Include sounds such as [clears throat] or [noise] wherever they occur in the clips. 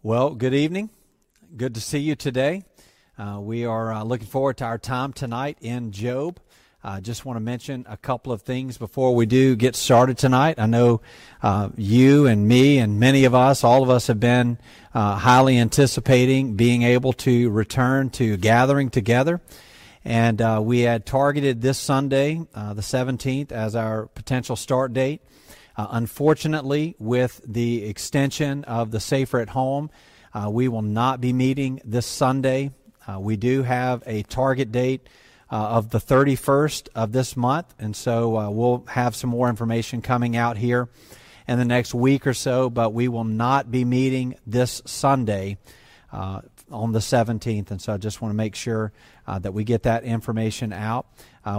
Well, good evening. Good to see you today. Uh, we are uh, looking forward to our time tonight in Job. I uh, just want to mention a couple of things before we do get started tonight. I know uh, you and me and many of us, all of us, have been uh, highly anticipating being able to return to gathering together. And uh, we had targeted this Sunday, the 17th, as our potential start date. Uh, unfortunately, with the extension of the Safer at Home, uh, we will not be meeting this Sunday. Uh, we do have a target date uh, of the 31st of this month, and so uh, we'll have some more information coming out here in the next week or so, but we will not be meeting this Sunday uh, on the 17th, and so I just want to make sure that we get that information out.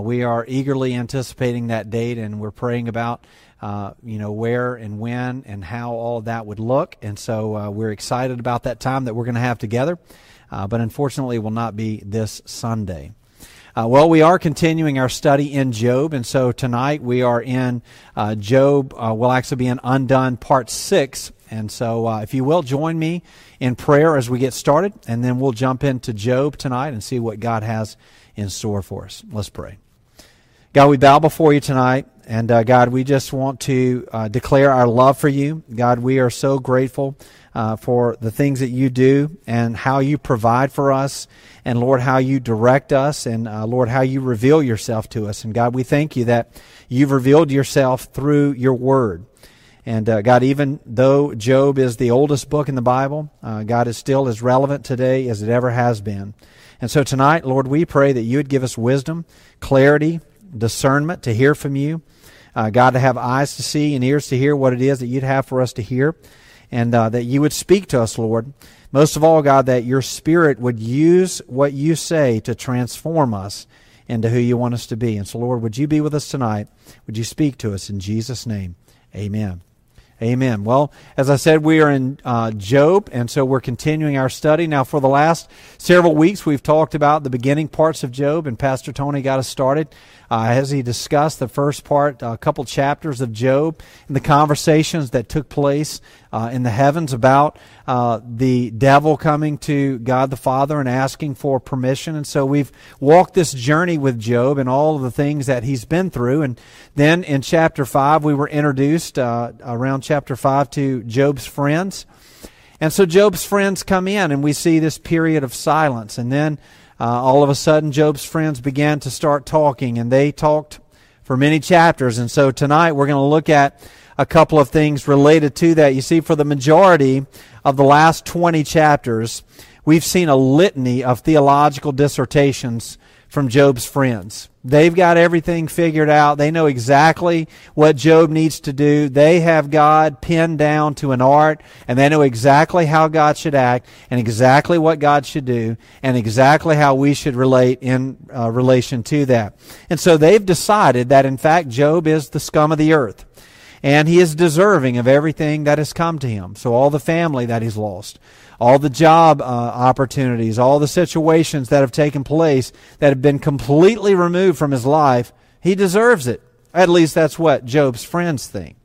We are eagerly anticipating that date, and we're praying about uh, you know, where and when and how all of that would look. And so uh, we're excited about that time that we're going to have together. Uh, but unfortunately, it will not be this Sunday. Uh, well, we are continuing our study in Job, and so tonight we are in uh, Job. Uh, will actually be in Undone Part 6. And so, uh, if you will, join me in prayer as we get started, and then we'll jump into Job tonight and see what God has in store for us. Let's pray. God, we bow before you tonight. And uh, God, we just want to uh, declare our love for you. God, we are so grateful uh, for the things that you do and how you provide for us. And Lord, how you direct us. And uh, Lord, how you reveal yourself to us. And God, we thank you that you've revealed yourself through your word. And uh, God, even though Job is the oldest book in the Bible, uh, God is still as relevant today as it ever has been. And so tonight, Lord, we pray that you would give us wisdom, clarity, discernment to hear from you. Uh, God, to have eyes to see and ears to hear what it is that you'd have for us to hear, and uh, that you would speak to us, Lord. Most of all, God, that your Spirit would use what you say to transform us into who you want us to be. And so, Lord, would you be with us tonight? Would you speak to us in Jesus' name? Amen. Amen. Well, as I said, we are in uh, Job, and so we're continuing our study. Now, for the last several weeks, we've talked about the beginning parts of Job, and Pastor Tony got us started uh, as he discussed the first part, a couple chapters of Job, and the conversations that took place uh, in the heavens about uh, the devil coming to God the Father and asking for permission. And so we've walked this journey with Job and all of the things that he's been through. And then in chapter 5, we were introduced uh, around chapter 5 to Job's friends. And so Job's friends come in, and we see this period of silence. And then uh, all of a sudden, Job's friends began to start talking, and they talked for many chapters. And so tonight we're going to look at a couple of things related to that. You see, for the majority of the last 20 chapters, we've seen a litany of theological dissertations from Job's friends. They've got everything figured out. They know exactly what Job needs to do. They have God pinned down to an art, and they know exactly how God should act, and exactly what God should do, and exactly how we should relate in uh, relation to that. And so they've decided that, in fact, Job is the scum of the earth and he is deserving of everything that has come to him. So all the family that he's lost, all the job uh, opportunities, all the situations that have taken place that have been completely removed from his life, he deserves it. At least that's what Job's friends think.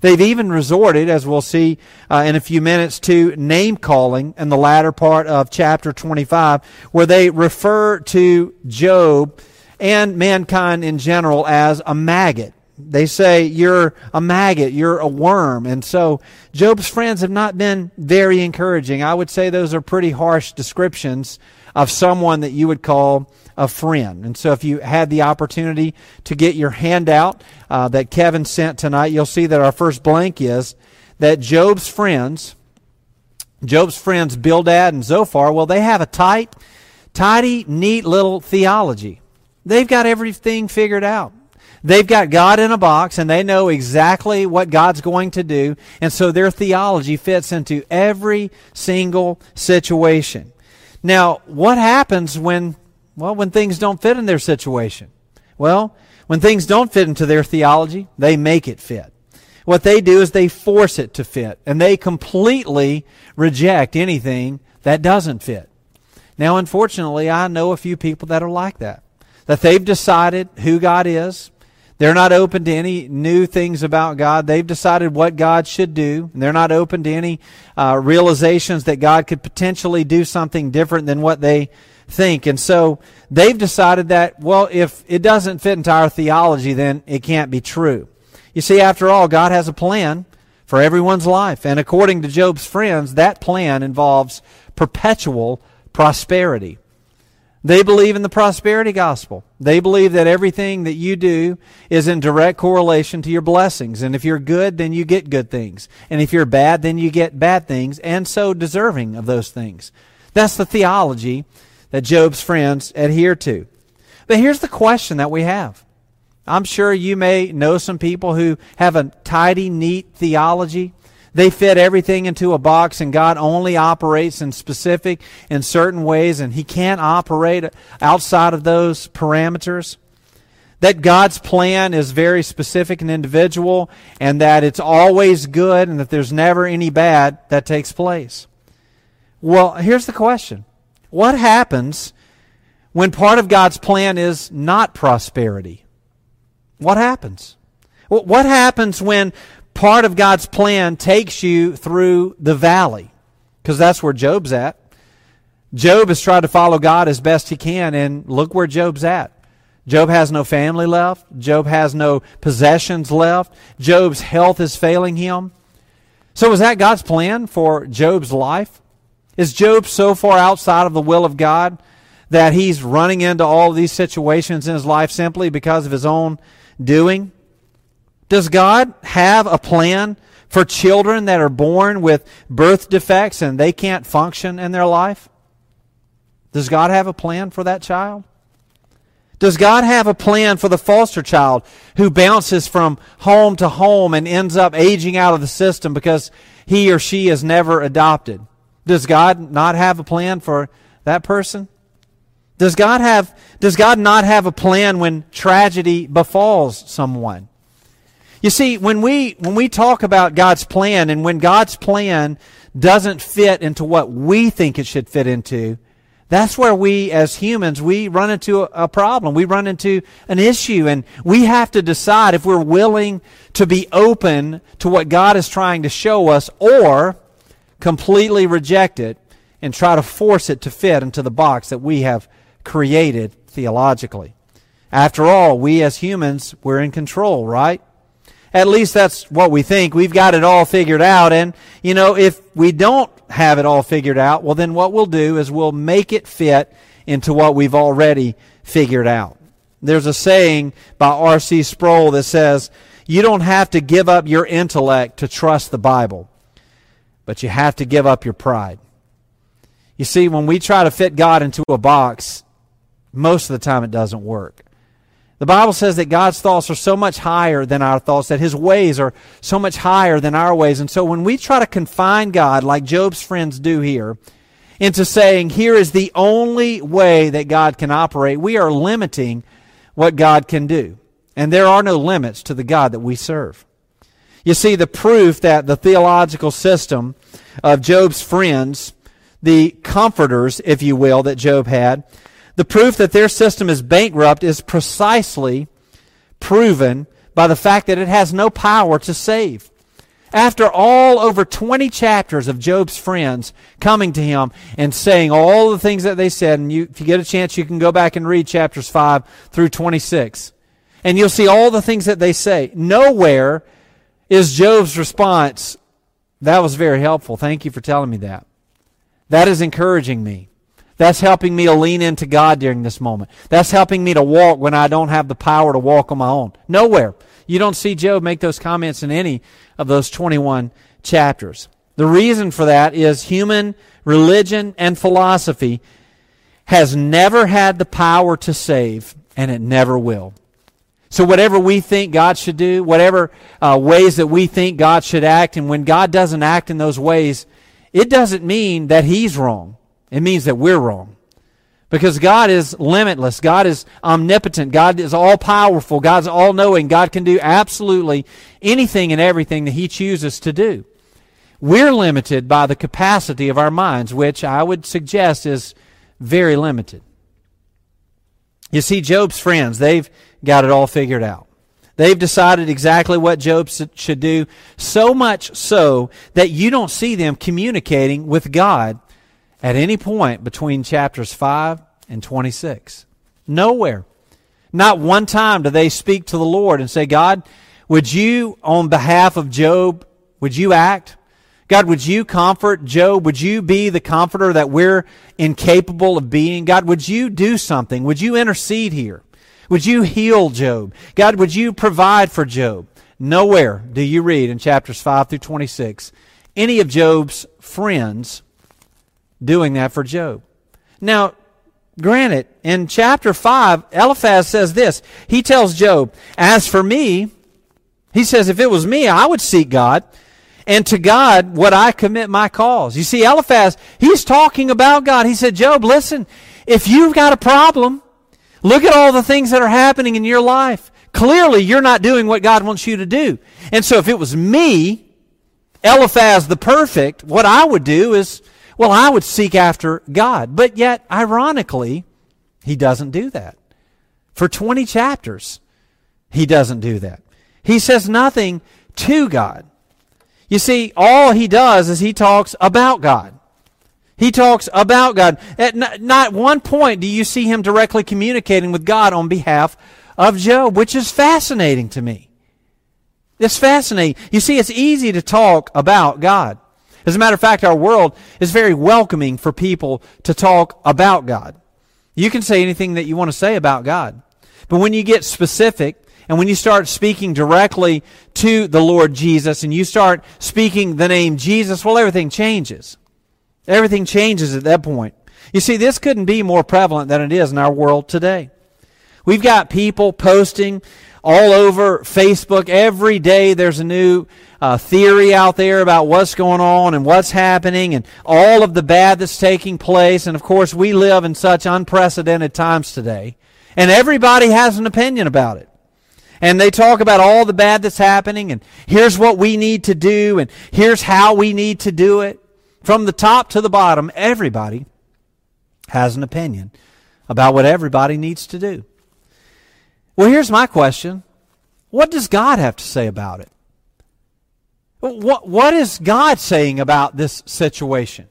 They've even resorted, as we'll see uh, in a few minutes, to name calling in the latter part of chapter 25, where they refer to Job and mankind in general as a maggot. They say you're a maggot, you're a worm. And so Job's friends have not been very encouraging. I would say those are pretty harsh descriptions of someone that you would call a friend. And so if you had the opportunity to get your handout uh, that Kevin sent tonight, you'll see that our first blank is that Job's friends, Job's friends Bildad and Zophar, well, they have a tight, tidy, neat little theology. They've got everything figured out. They've got God in a box and they know exactly what God's going to do. And so their theology fits into every single situation. Now, what happens when, well, when things don't fit in their situation? Well, when things don't fit into their theology, they make it fit. What they do is they force it to fit and they completely reject anything that doesn't fit. Now, unfortunately, I know a few people that are like that. That they've decided who God is, They're not open to any new things about God. They've decided what God should do. And They're not open to any uh, realizations that God could potentially do something different than what they think. And so they've decided that, well, if it doesn't fit into our theology, then it can't be true. You see, after all, God has a plan for everyone's life. And according to Job's friends, that plan involves perpetual prosperity. They believe in the prosperity gospel. They believe that everything that you do is in direct correlation to your blessings. And if you're good, then you get good things. And if you're bad, then you get bad things, and so deserving of those things. That's the theology that Job's friends adhere to. But here's the question that we have. I'm sure you may know some people who have a tidy, neat theology. They fit everything into a box, and God only operates in specific, in certain ways, and He can't operate outside of those parameters. That God's plan is very specific and individual, and that it's always good, and that there's never any bad that takes place. Well, here's the question What happens when part of God's plan is not prosperity? What happens? What happens when part of God's plan takes you through the valley, because that's where Job's at. Job has tried to follow God as best he can, and look where Job's at. Job has no family left. Job has no possessions left. Job's health is failing him. So, is that God's plan for Job's life? Is Job so far outside of the will of God that he's running into all these situations in his life simply because of his own doing? Does God have a plan for children that are born with birth defects and they can't function in their life? Does God have a plan for that child? Does God have a plan for the foster child who bounces from home to home and ends up aging out of the system because he or she is never adopted? Does God not have a plan for that person? Does God have does God not have a plan when tragedy befalls someone? You see, when we, when we talk about God's plan and when God's plan doesn't fit into what we think it should fit into, that's where we as humans, we run into a, problem. We run into an issue and we have to decide if we're willing to be open to what God is trying to show us or completely reject it and try to force it to fit into the box that we have created theologically. After all, we as humans, we're in control, right? At least that's what we think. We've got it all figured out. And, you know, if we don't have it all figured out, well, then what we'll do is we'll make it fit into what we've already figured out. There's a saying by R.C. Sproul that says, You don't have to give up your intellect to trust the Bible, but you have to give up your pride. You see, when we try to fit God into a box, most of the time it doesn't work. The Bible says that God's thoughts are so much higher than our thoughts, that His ways are so much higher than our ways. And so when we try to confine God, like Job's friends do here, into saying, here is the only way that God can operate, we are limiting what God can do. And there are no limits to the God that we serve. You see, the proof that the theological system of Job's friends, the comforters, if you will, that Job had, the proof that their system is bankrupt is precisely proven by the fact that it has no power to save. After all over 20 chapters of Job's friends coming to him and saying all the things that they said, and you, if you get a chance, you can go back and read chapters 5 through 26. And you'll see all the things that they say. Nowhere is Job's response, that was very helpful. Thank you for telling me that. That is encouraging me. That's helping me to lean into God during this moment. That's helping me to walk when I don't have the power to walk on my own. Nowhere. You don't see Job make those comments in any of those 21 chapters. The reason for that is human religion and philosophy has never had the power to save, and it never will. So, whatever we think God should do, whatever uh, ways that we think God should act, and when God doesn't act in those ways, it doesn't mean that He's wrong. It means that we're wrong. Because God is limitless. God is omnipotent. God is all powerful. God's all knowing. God can do absolutely anything and everything that He chooses to do. We're limited by the capacity of our minds, which I would suggest is very limited. You see, Job's friends, they've got it all figured out. They've decided exactly what Job should do, so much so that you don't see them communicating with God at any point between chapters 5 and 26. Nowhere. Not one time do they speak to the Lord and say, God, would you, on behalf of Job, would you act? God, would you comfort Job? Would you be the comforter that we're incapable of being? God, would you do something? Would you intercede here? Would you heal Job? God, would you provide for Job? Nowhere do you read in chapters 5 through 26 any of Job's friends doing that for Job. Now, granted, in chapter 5, Eliphaz says this. He tells Job, As for me, he says, if it was me, I would seek God, and to God would I commit my cause. You see, Eliphaz, he's talking about God. He said, Job, listen, if you've got a problem, Look at all the things that are happening in your life. Clearly, you're not doing what God wants you to do. And so if it was me, Eliphaz the perfect, what I would do is, well, I would seek after God. But yet, ironically, he doesn't do that. For 20 chapters, he doesn't do that. He says nothing to God. You see, all he does is he talks about God. He talks about God. At not one point do you see him directly communicating with God on behalf of Job, which is fascinating to me. It's fascinating. You see, it's easy to talk about God. As a matter of fact, our world is very welcoming for people to talk about God. You can say anything that you want to say about God. But when you get specific and when you start speaking directly to the Lord Jesus and you start speaking the name Jesus, well, everything changes. Everything changes at that point. You see, this couldn't be more prevalent than it is in our world today. We've got people posting all over Facebook. Every day there's a new uh, theory out there about what's going on and what's happening and all of the bad that's taking place. And of course, we live in such unprecedented times today. And everybody has an opinion about it. And they talk about all the bad that's happening and here's what we need to do and here's how we need to do it. From the top to the bottom, everybody has an opinion about what everybody needs to do. Well, here's my question What does God have to say about it? What, what is God saying about this situation?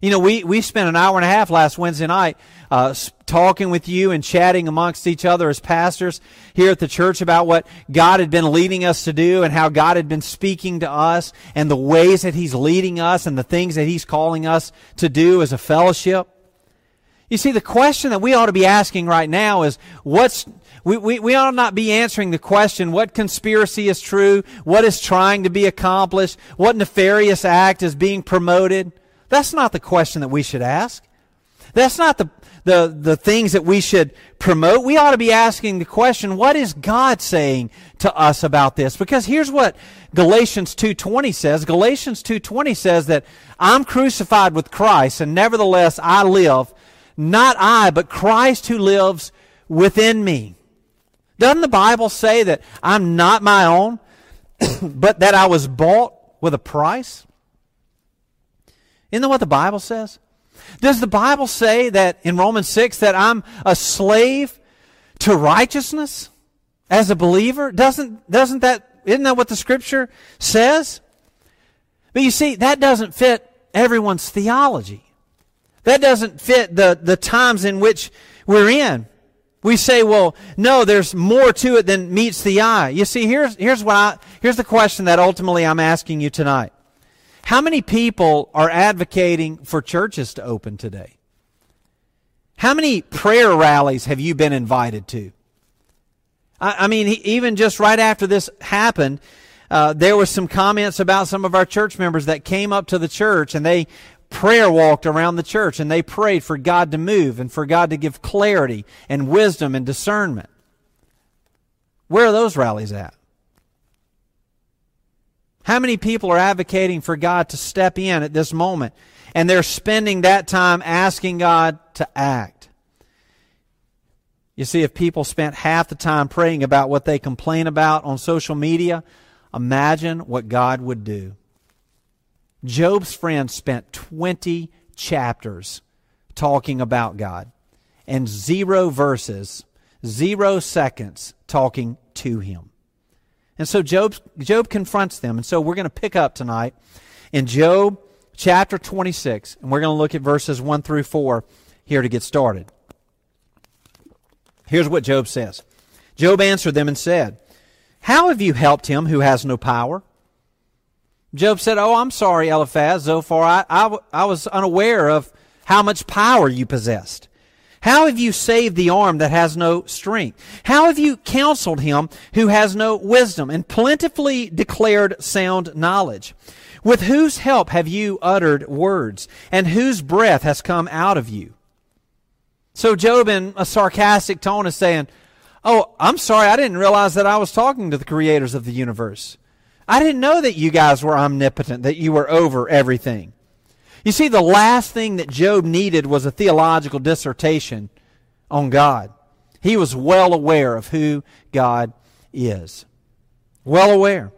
You know, we, we spent an hour and a half last Wednesday night uh, talking with you and chatting amongst each other as pastors here at the church about what God had been leading us to do and how God had been speaking to us and the ways that He's leading us and the things that He's calling us to do as a fellowship. You see, the question that we ought to be asking right now is what's, we, we, we ought not be answering the question, what conspiracy is true? What is trying to be accomplished? What nefarious act is being promoted? That's not the question that we should ask. That's not the, the, the things that we should promote. We ought to be asking the question, what is God saying to us about this? Because here's what Galatians 2.20 says. Galatians 2.20 says that I'm crucified with Christ and nevertheless I live, not I, but Christ who lives within me. Doesn't the Bible say that I'm not my own, [clears throat] but that I was bought with a price? Isn't that what the Bible says? Does the Bible say that in Romans 6 that I'm a slave to righteousness as a believer? Doesn't, doesn't that, isn't that what the scripture says? But you see, that doesn't fit everyone's theology. That doesn't fit the, the times in which we're in. We say, well, no, there's more to it than meets the eye. You see, here's, here's what I, here's the question that ultimately I'm asking you tonight. How many people are advocating for churches to open today? How many prayer rallies have you been invited to? I, I mean, even just right after this happened, uh, there was some comments about some of our church members that came up to the church and they prayer walked around the church and they prayed for God to move and for God to give clarity and wisdom and discernment. Where are those rallies at? How many people are advocating for God to step in at this moment? And they're spending that time asking God to act. You see, if people spent half the time praying about what they complain about on social media, imagine what God would do. Job's friends spent 20 chapters talking about God and zero verses, zero seconds talking to him. And so Job, Job confronts them. And so we're going to pick up tonight in Job chapter 26, and we're going to look at verses 1 through 4 here to get started. Here's what Job says Job answered them and said, How have you helped him who has no power? Job said, Oh, I'm sorry, Eliphaz, Zophar. I, I, I was unaware of how much power you possessed. How have you saved the arm that has no strength? How have you counseled him who has no wisdom and plentifully declared sound knowledge? With whose help have you uttered words and whose breath has come out of you? So Job in a sarcastic tone is saying, Oh, I'm sorry. I didn't realize that I was talking to the creators of the universe. I didn't know that you guys were omnipotent, that you were over everything. You see, the last thing that Job needed was a theological dissertation on God. He was well aware of who God is. Well aware.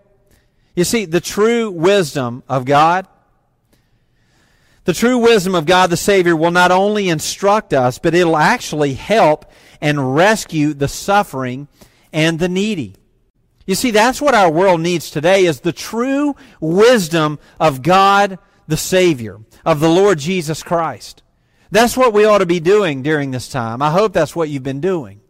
You see, the true wisdom of God, the true wisdom of God the Savior will not only instruct us, but it'll actually help and rescue the suffering and the needy. You see, that's what our world needs today is the true wisdom of God the Savior of the Lord Jesus Christ. That's what we ought to be doing during this time. I hope that's what you've been doing.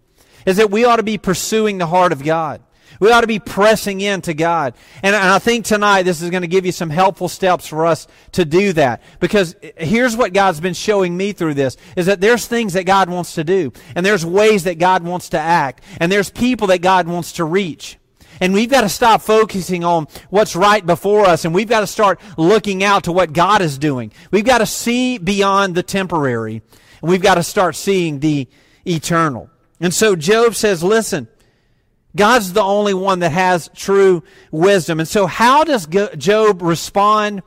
Is that we ought to be pursuing the heart of God. We ought to be pressing in to God. And, I think tonight this is going to give you some helpful steps for us to do that. Because here's what God's been showing me through this, is that there's things that God wants to do. And there's ways that God wants to act. And there's people that God wants to reach. And we've got to stop focusing on what's right before us and we've got to start looking out to what God is doing. We've got to see beyond the temporary and we've got to start seeing the eternal. And so Job says, listen, God's the only one that has true wisdom. And so how does Job respond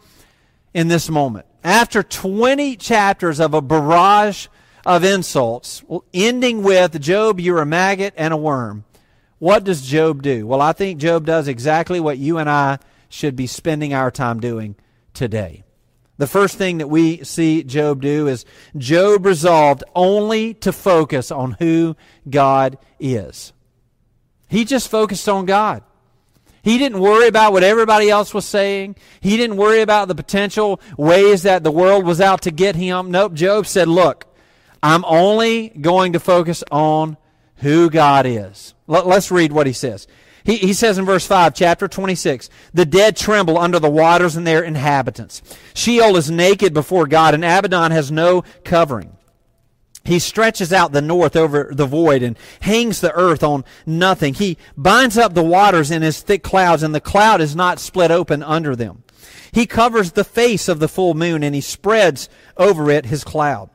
in this moment? After 20 chapters of a barrage of insults, ending with Job, you're a maggot and a worm. What does Job do? Well, I think Job does exactly what you and I should be spending our time doing today. The first thing that we see Job do is Job resolved only to focus on who God is. He just focused on God. He didn't worry about what everybody else was saying. He didn't worry about the potential ways that the world was out to get him. Nope. Job said, look, I'm only going to focus on who God is. Let, us read what he says. He, he says in verse 5, chapter 26, the dead tremble under the waters and their inhabitants. Sheol is naked before God, and Abaddon has no covering. He stretches out the north over the void and hangs the earth on nothing. He binds up the waters in his thick clouds, and the cloud is not split open under them. He covers the face of the full moon, and he spreads over it his cloud.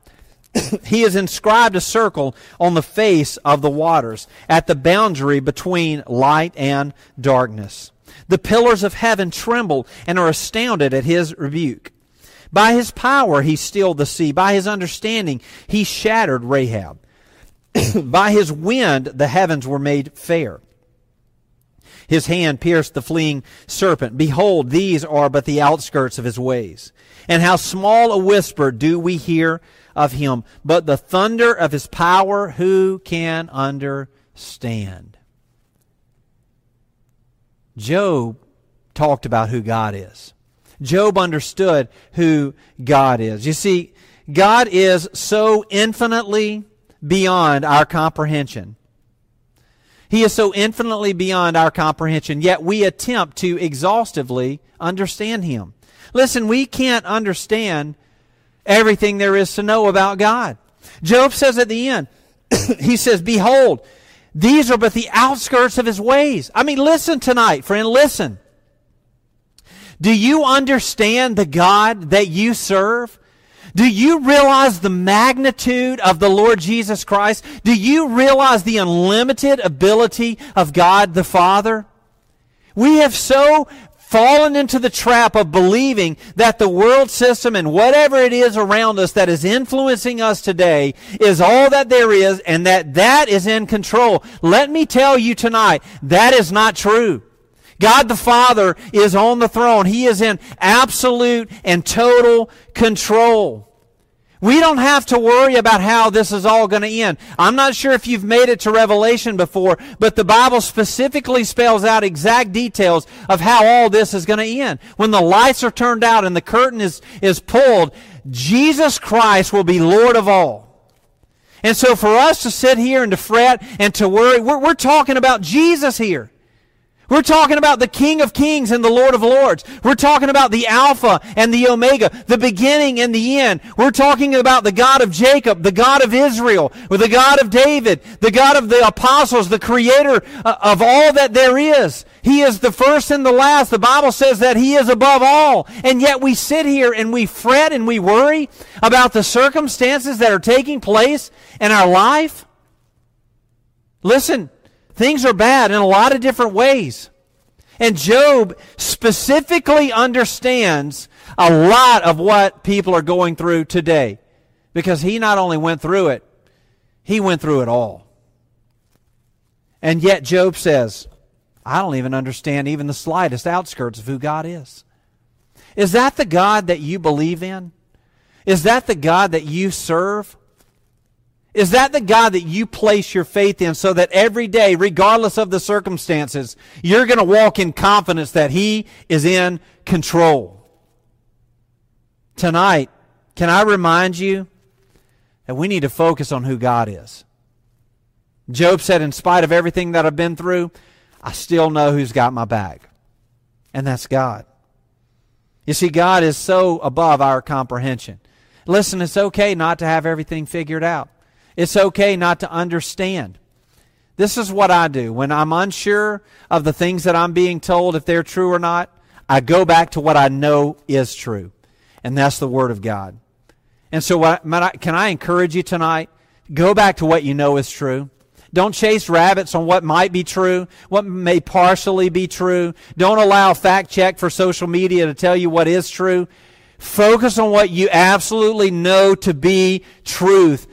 [coughs] he has inscribed a circle on the face of the waters at the boundary between light and darkness. The pillars of heaven tremble and are astounded at his rebuke. By his power he stilled the sea. By his understanding he shattered Rahab. [coughs] By his wind the heavens were made fair. His hand pierced the fleeing serpent. Behold, these are but the outskirts of his ways. And how small a whisper do we hear of him, but the thunder of his power, who can understand? Job talked about who God is. Job understood who God is. You see, God is so infinitely beyond our comprehension. He is so infinitely beyond our comprehension, yet we attempt to exhaustively understand Him. Listen, we can't understand everything there is to know about God. Job says at the end, [coughs] he says, Behold, these are but the outskirts of his ways. I mean, listen tonight, friend, listen. Do you understand the God that you serve? Do you realize the magnitude of the Lord Jesus Christ? Do you realize the unlimited ability of God the Father? We have so fallen into the trap of believing that the world system and whatever it is around us that is influencing us today is all that there is and that that is in control. Let me tell you tonight, that is not true. God the Father is on the throne. He is in absolute and total control. We don't have to worry about how this is all going to end. I'm not sure if you've made it to Revelation before, but the Bible specifically spells out exact details of how all this is going to end. When the lights are turned out and the curtain is, is pulled, Jesus Christ will be Lord of all. And so for us to sit here and to fret and to worry, we're, we're talking about Jesus here. We're talking about the King of Kings and the Lord of Lords. We're talking about the Alpha and the Omega, the beginning and the end. We're talking about the God of Jacob, the God of Israel, the God of David, the God of the apostles, the creator uh, of all that there is. He is the first and the last. The Bible says that He is above all. And yet we sit here and we fret and we worry about the circumstances that are taking place in our life. Listen, Things are bad in a lot of different ways. And Job specifically understands a lot of what people are going through today because he not only went through it, he went through it all. And yet Job says, I don't even understand even the slightest outskirts of who God is. Is that the God that you believe in? Is that the God that you serve? Is that the God that you place your faith in so that every day, regardless of the circumstances, you're going to walk in confidence that He is in control? Tonight, can I remind you that we need to focus on who God is? Job said, in spite of everything that I've been through, I still know who's got my back. And that's God. You see, God is so above our comprehension. Listen, it's okay not to have everything figured out. It's okay not to understand. This is what I do. When I'm unsure of the things that I'm being told, if they're true or not, I go back to what I know is true. And that's the Word of God. And so, what, can I encourage you tonight? Go back to what you know is true. Don't chase rabbits on what might be true, what may partially be true. Don't allow fact check for social media to tell you what is true. Focus on what you absolutely know to be truth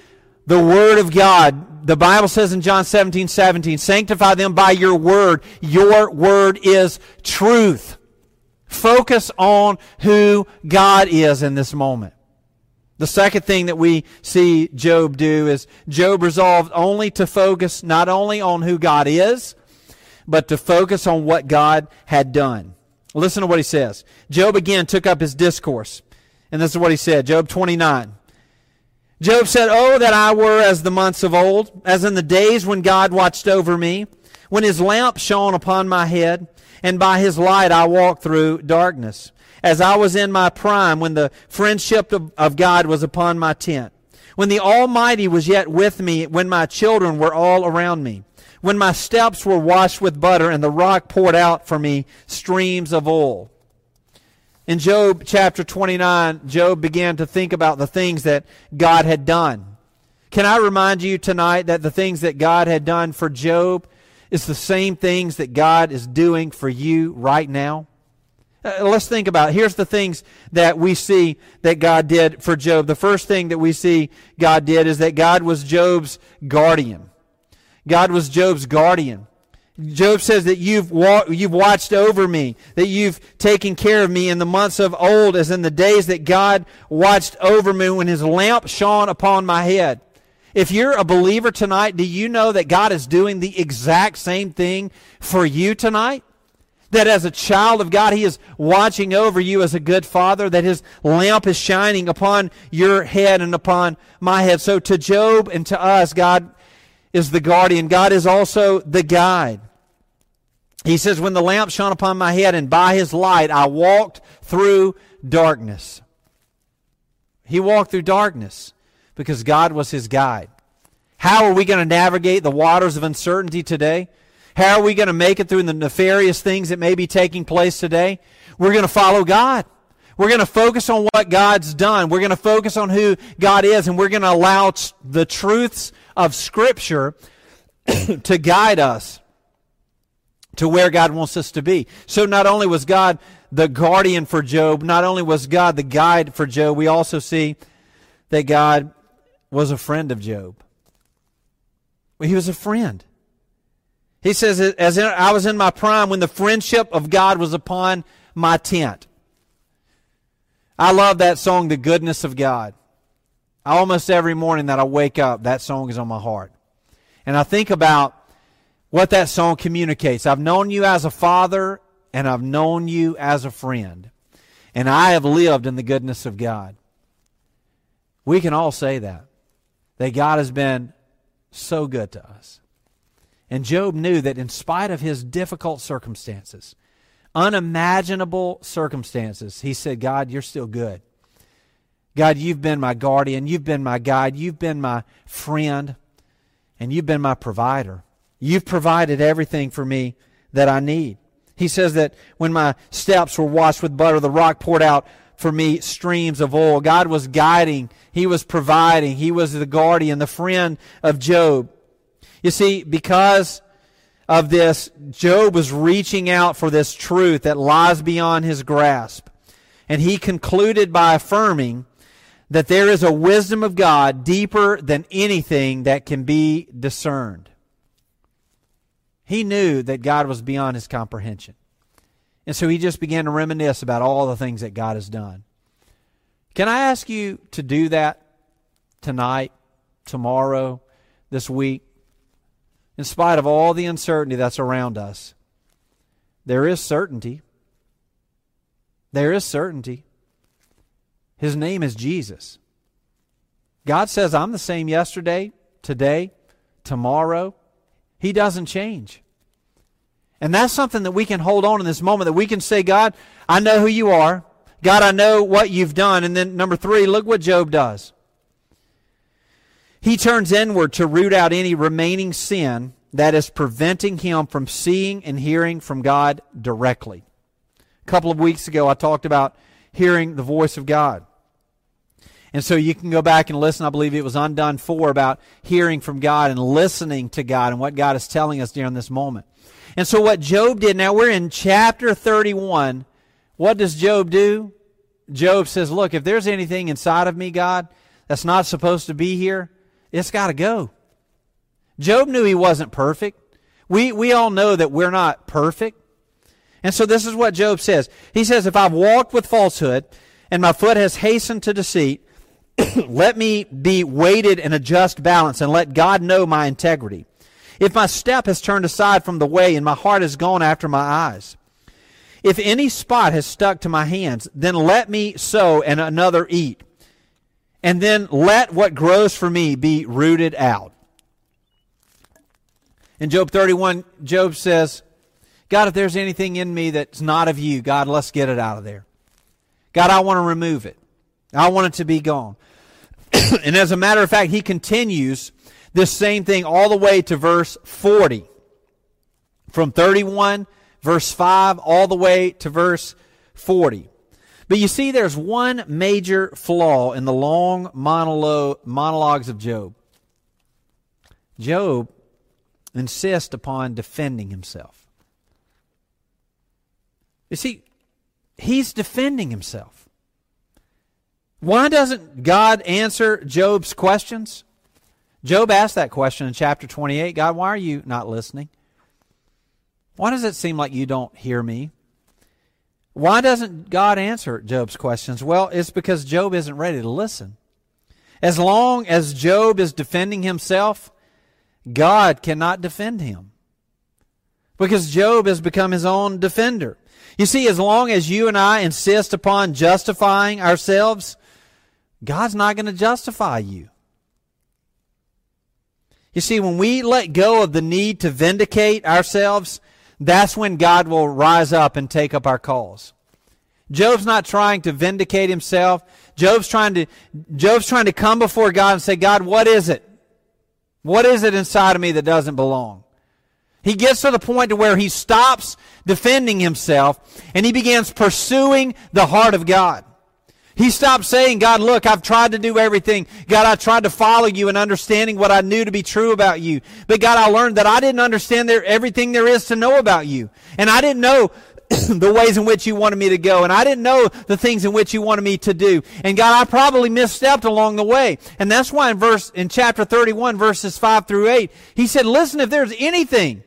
the Word of God. The Bible says in John 17, 17, sanctify them by your Word. Your Word is truth. Focus on who God is in this moment. The second thing that we see Job do is Job resolved only to focus not only on who God is, but to focus on what God had done. Listen to what he says. Job again took up his discourse. And this is what he said. Job 29. Job said, Oh, that I were as the months of old, as in the days when God watched over me, when his lamp shone upon my head, and by his light I walked through darkness, as I was in my prime, when the friendship of, of God was upon my tent, when the Almighty was yet with me, when my children were all around me, when my steps were washed with butter, and the rock poured out for me streams of oil. In Job chapter 29, Job began to think about the things that God had done. Can I remind you tonight that the things that God had done for Job is the same things that God is doing for you right now? Uh, let's think about it. Here's the things that we see that God did for Job. The first thing that we see God did is that God was Job's guardian. God was Job's guardian. Job says that you've, wa- you've watched over me, that you've taken care of me in the months of old, as in the days that God watched over me when his lamp shone upon my head. If you're a believer tonight, do you know that God is doing the exact same thing for you tonight? That as a child of God, He is watching over you as a good father, that His lamp is shining upon your head and upon my head. So to Job and to us, God is the guardian. God is also the guide. He says, When the lamp shone upon my head, and by his light I walked through darkness. He walked through darkness because God was his guide. How are we going to navigate the waters of uncertainty today? How are we going to make it through the nefarious things that may be taking place today? We're going to follow God. We're going to focus on what God's done. We're going to focus on who God is, and we're going to allow the truths of Scripture [coughs] to guide us to where God wants us to be. So not only was God the guardian for Job, not only was God the guide for Job, we also see that God was a friend of Job. He was a friend. He says, as in, I was in my prime when the friendship of God was upon my tent. I love that song, The Goodness of God. Almost every morning that I wake up, that song is on my heart. And I think about what that song communicates. I've known you as a father, and I've known you as a friend. And I have lived in the goodness of God. We can all say that. That God has been so good to us. And Job knew that in spite of his difficult circumstances, unimaginable circumstances, he said, God, you're still good. God, you've been my guardian. You've been my guide. You've been my friend. And you've been my provider. You've provided everything for me that I need. He says that when my steps were washed with butter, the rock poured out for me streams of oil. God was guiding. He was providing. He was the guardian, the friend of Job. You see, because of this, Job was reaching out for this truth that lies beyond his grasp. And he concluded by affirming that there is a wisdom of God deeper than anything that can be discerned. He knew that God was beyond his comprehension. And so he just began to reminisce about all the things that God has done. Can I ask you to do that tonight, tomorrow, this week? In spite of all the uncertainty that's around us, there is certainty. There is certainty. His name is Jesus. God says, I'm the same yesterday, today, tomorrow. He doesn't change. And that's something that we can hold on in this moment, that we can say, God, I know who you are. God, I know what you've done. And then number three, look what Job does. He turns inward to root out any remaining sin that is preventing him from seeing and hearing from God directly. A couple of weeks ago, I talked about hearing the voice of God. And so you can go back and listen. I believe it was undone four about hearing from God and listening to God and what God is telling us during this moment. And so what Job did, now we're in chapter 31. What does Job do? Job says, Look, if there's anything inside of me, God, that's not supposed to be here, it's got to go. Job knew he wasn't perfect. We, we all know that we're not perfect. And so this is what Job says. He says, If I've walked with falsehood and my foot has hastened to deceit, [coughs] let me be weighted in a just balance and let God know my integrity. If my step has turned aside from the way and my heart has gone after my eyes, if any spot has stuck to my hands, then let me sow and another eat. And then let what grows for me be rooted out. In Job 31, Job says, God, if there's anything in me that's not of you, God, let's get it out of there. God, I want to remove it. I want it to be gone. [clears throat] and as a matter of fact, he continues this same thing all the way to verse 40. From 31, verse 5, all the way to verse 40. But you see, there's one major flaw in the long monologue, monologues of Job. Job insists upon defending himself. You see, he's defending himself. Why doesn't God answer Job's questions? Job asked that question in chapter 28 God, why are you not listening? Why does it seem like you don't hear me? Why doesn't God answer Job's questions? Well, it's because Job isn't ready to listen. As long as Job is defending himself, God cannot defend him. Because Job has become his own defender. You see, as long as you and I insist upon justifying ourselves, God's not going to justify you. You see, when we let go of the need to vindicate ourselves, that's when God will rise up and take up our cause. Job's not trying to vindicate himself. Job's trying to, Job's trying to come before God and say, God, what is it? What is it inside of me that doesn't belong? He gets to the point to where he stops defending himself and he begins pursuing the heart of God. He stopped saying, God, look, I've tried to do everything. God, I tried to follow you and understanding what I knew to be true about you. But God, I learned that I didn't understand there, everything there is to know about you. And I didn't know [clears throat] the ways in which you wanted me to go. And I didn't know the things in which you wanted me to do. And God, I probably misstepped along the way. And that's why in verse, in chapter 31, verses 5 through 8, he said, listen, if there's anything,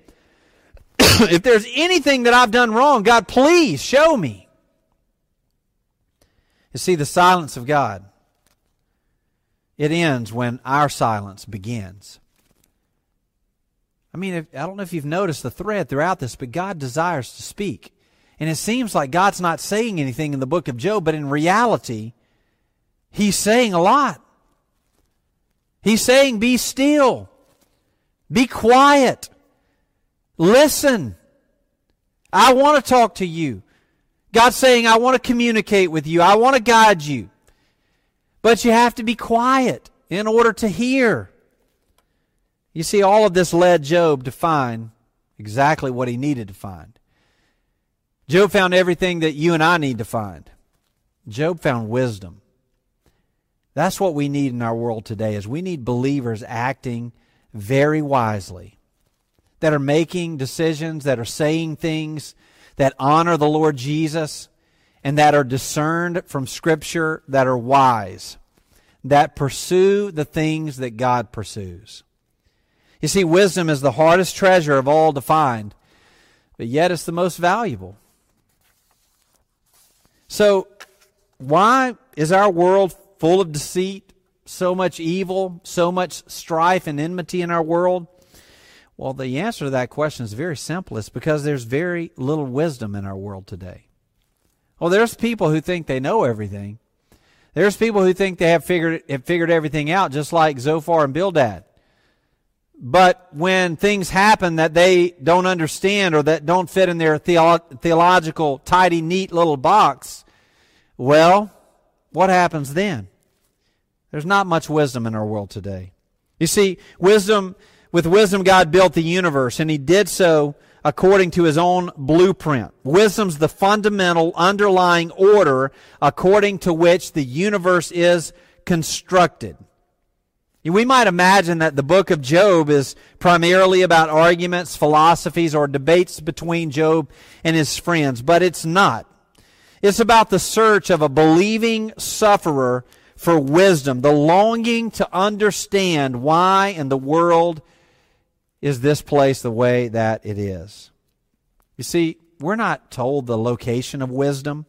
[clears throat] if there's anything that I've done wrong, God, please show me. You see, the silence of God it ends when our silence begins. I mean, if, I don't know if you've noticed the thread throughout this, but God desires to speak. And it seems like God's not saying anything in the book of Job, but in reality, He's saying a lot. He's saying, Be still, be quiet, listen. I want to talk to you. God's saying, I want to communicate with you, I want to guide you. But you have to be quiet in order to hear. You see, all of this led Job to find exactly what he needed to find. Job found everything that you and I need to find. Job found wisdom. That's what we need in our world today is we need believers acting very wisely that are making decisions, that are saying things that honor the Lord Jesus and that are discerned from scripture that are wise, that pursue the things that God pursues. You see, wisdom is the hardest treasure of all to find, but yet it's the most valuable. So, why is our world full of deceit, so much evil, so much strife and enmity in our world? Well, the answer to that question is very simple. It's because there's very little wisdom in our world today. Well, there's people who think they know everything. There's people who think they have figured have figured everything out, just like Zophar and Bildad. But when things happen that they don't understand or that don't fit in their theolo- theological, tidy, neat little box, well, what happens then? There's not much wisdom in our world today. You see, wisdom, with wisdom, God built the universe, and He did so according to His own blueprint. Wisdom's the fundamental underlying order according to which the universe is constructed. We might imagine that the book of Job is primarily about arguments, philosophies, or debates between Job and his friends, but it's not. It's about the search of a believing sufferer for wisdom, the longing to understand why in the world is this place the way that it is. You see, we're not told the location of wisdom,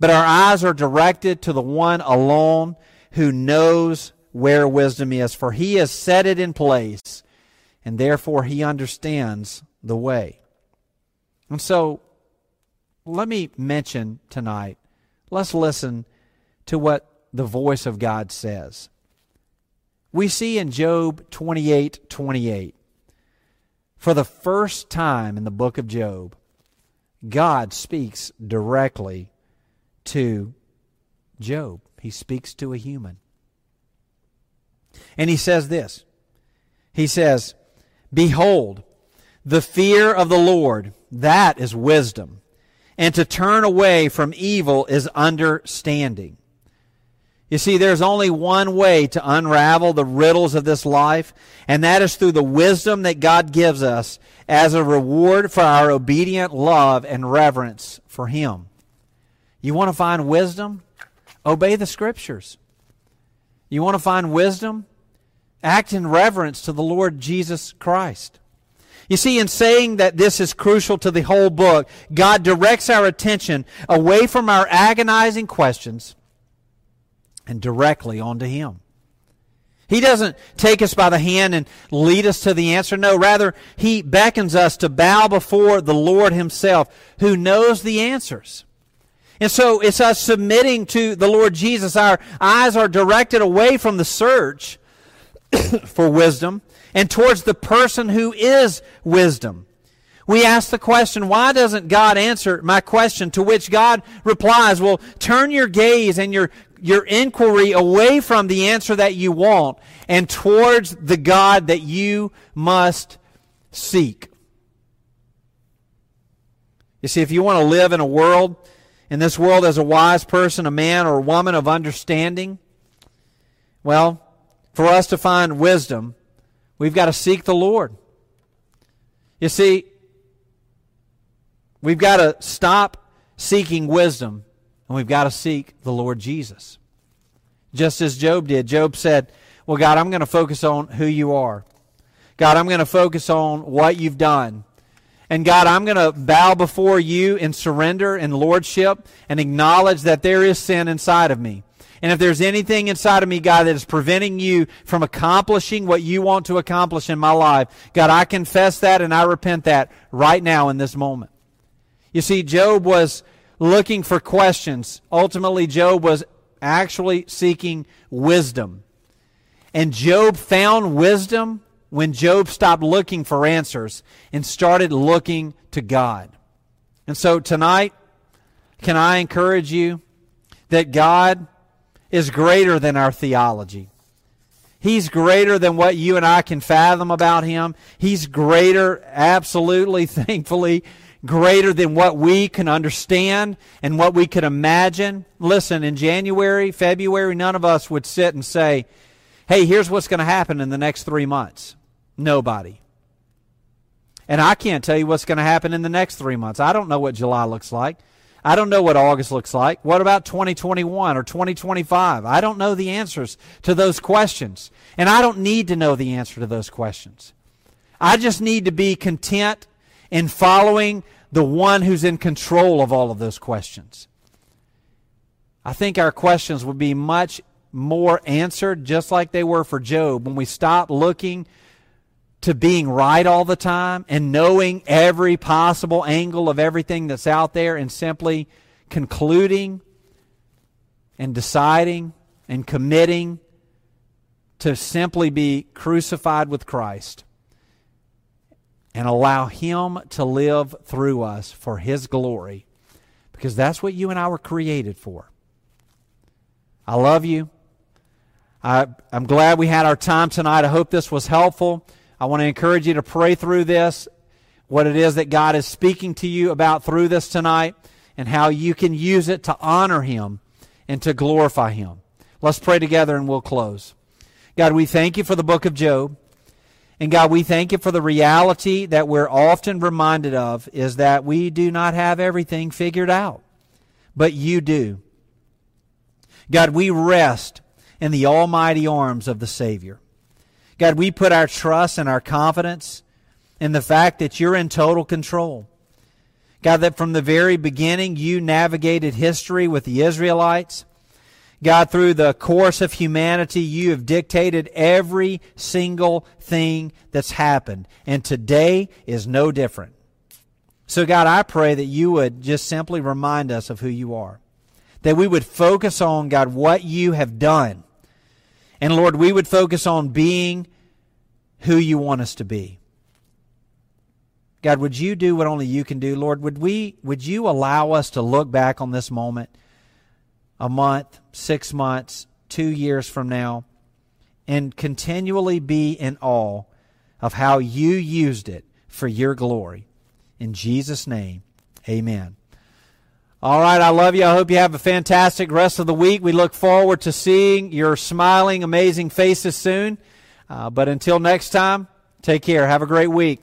but our eyes are directed to the one alone who knows where wisdom is, for he has set it in place, and therefore he understands the way. And so, let me mention tonight, let's listen to what the voice of God says. We see in Job 28 28, for the first time in the book of Job, God speaks directly to Job. He speaks to a human. And he says this He says, Behold, the fear of the Lord, that is wisdom, and to turn away from evil is understanding. You see, there's only one way to unravel the riddles of this life, and that is through the wisdom that God gives us as a reward for our obedient love and reverence for Him. You want to find wisdom? Obey the Scriptures. You want to find wisdom? Act in reverence to the Lord Jesus Christ. You see, in saying that this is crucial to the whole book, God directs our attention away from our agonizing questions and directly onto Him. He doesn't take us by the hand and lead us to the answer. No, rather, He beckons us to bow before the Lord Himself, who knows the answers. And so it's us submitting to the Lord Jesus. Our eyes are directed away from the search [coughs] for wisdom and towards the person who is wisdom. We ask the question, why doesn't God answer my question? To which God replies, well, turn your gaze and your, your inquiry away from the answer that you want and towards the God that you must seek. You see, if you want to live in a world in this world as a wise person, a man or a woman of understanding? Well, for us to find wisdom, we've got to seek the Lord. You see, we've got to stop seeking wisdom and we've got to seek the Lord Jesus. Just as Job did. Job said, Well, God, I'm going to focus on who you are. God, I'm going to focus on what you've done. And God, I'm going to bow before you in surrender and lordship and acknowledge that there is sin inside of me. And if there's anything inside of me, God, that is preventing you from accomplishing what you want to accomplish in my life, God, I confess that and I repent that right now in this moment. You see, Job was looking for questions. Ultimately, Job was actually seeking wisdom. And Job found wisdom when Job stopped looking for answers and started looking to God. And so tonight, can I encourage you that God is greater than our theology? He's greater than what you and I can fathom about Him. He's greater, absolutely, [laughs] thankfully, greater than what we can understand and what we could imagine. Listen, in January, February, none of us would sit and say, hey, here's what's going to happen in the next three months. Nobody. And I can't tell you what's going to happen in the next three months. I don't know what July looks like. I don't know what August looks like. What about 2021 or 2025? I don't know the answers to those questions. And I don't need to know the answer to those questions. I just need to be content in following the one who's in control of all of those questions. I think our questions would be much more answered just like they were for Job when we stop looking to being right all the time and knowing every possible angle of everything that's out there and simply concluding and deciding and committing to simply be crucified with Christ and allow Him to live through us for His glory because that's what you and I were created for. I love you. I, am glad we had our time tonight. I hope this was helpful. I want to encourage you to pray through this, what it is that God is speaking to you about through this tonight, and how you can use it to honor Him and to glorify Him. Let's pray together and we'll close. God, we thank you for the book of Job. And God, we thank you for the reality that we're often reminded of is that we do not have everything figured out, but you do. God, we rest in the almighty arms of the Savior. God, we put our trust and our confidence in the fact that you're in total control. God, that from the very beginning you navigated history with the Israelites. God, through the course of humanity, you have dictated every single thing that's happened. And today is no different. So, God, I pray that you would just simply remind us of who you are. That we would focus on, God, what you have done and Lord, we would focus on being who you want us to be. God, would you do what only you can do? Lord, would we would you allow us to look back on this moment a month, 6 months, 2 years from now and continually be in awe of how you used it for your glory. In Jesus name. Amen. All right, I love you. I hope you have a fantastic rest of the week. We look forward to seeing your smiling, amazing faces soon. Uh, but until next time, take care. Have a great week.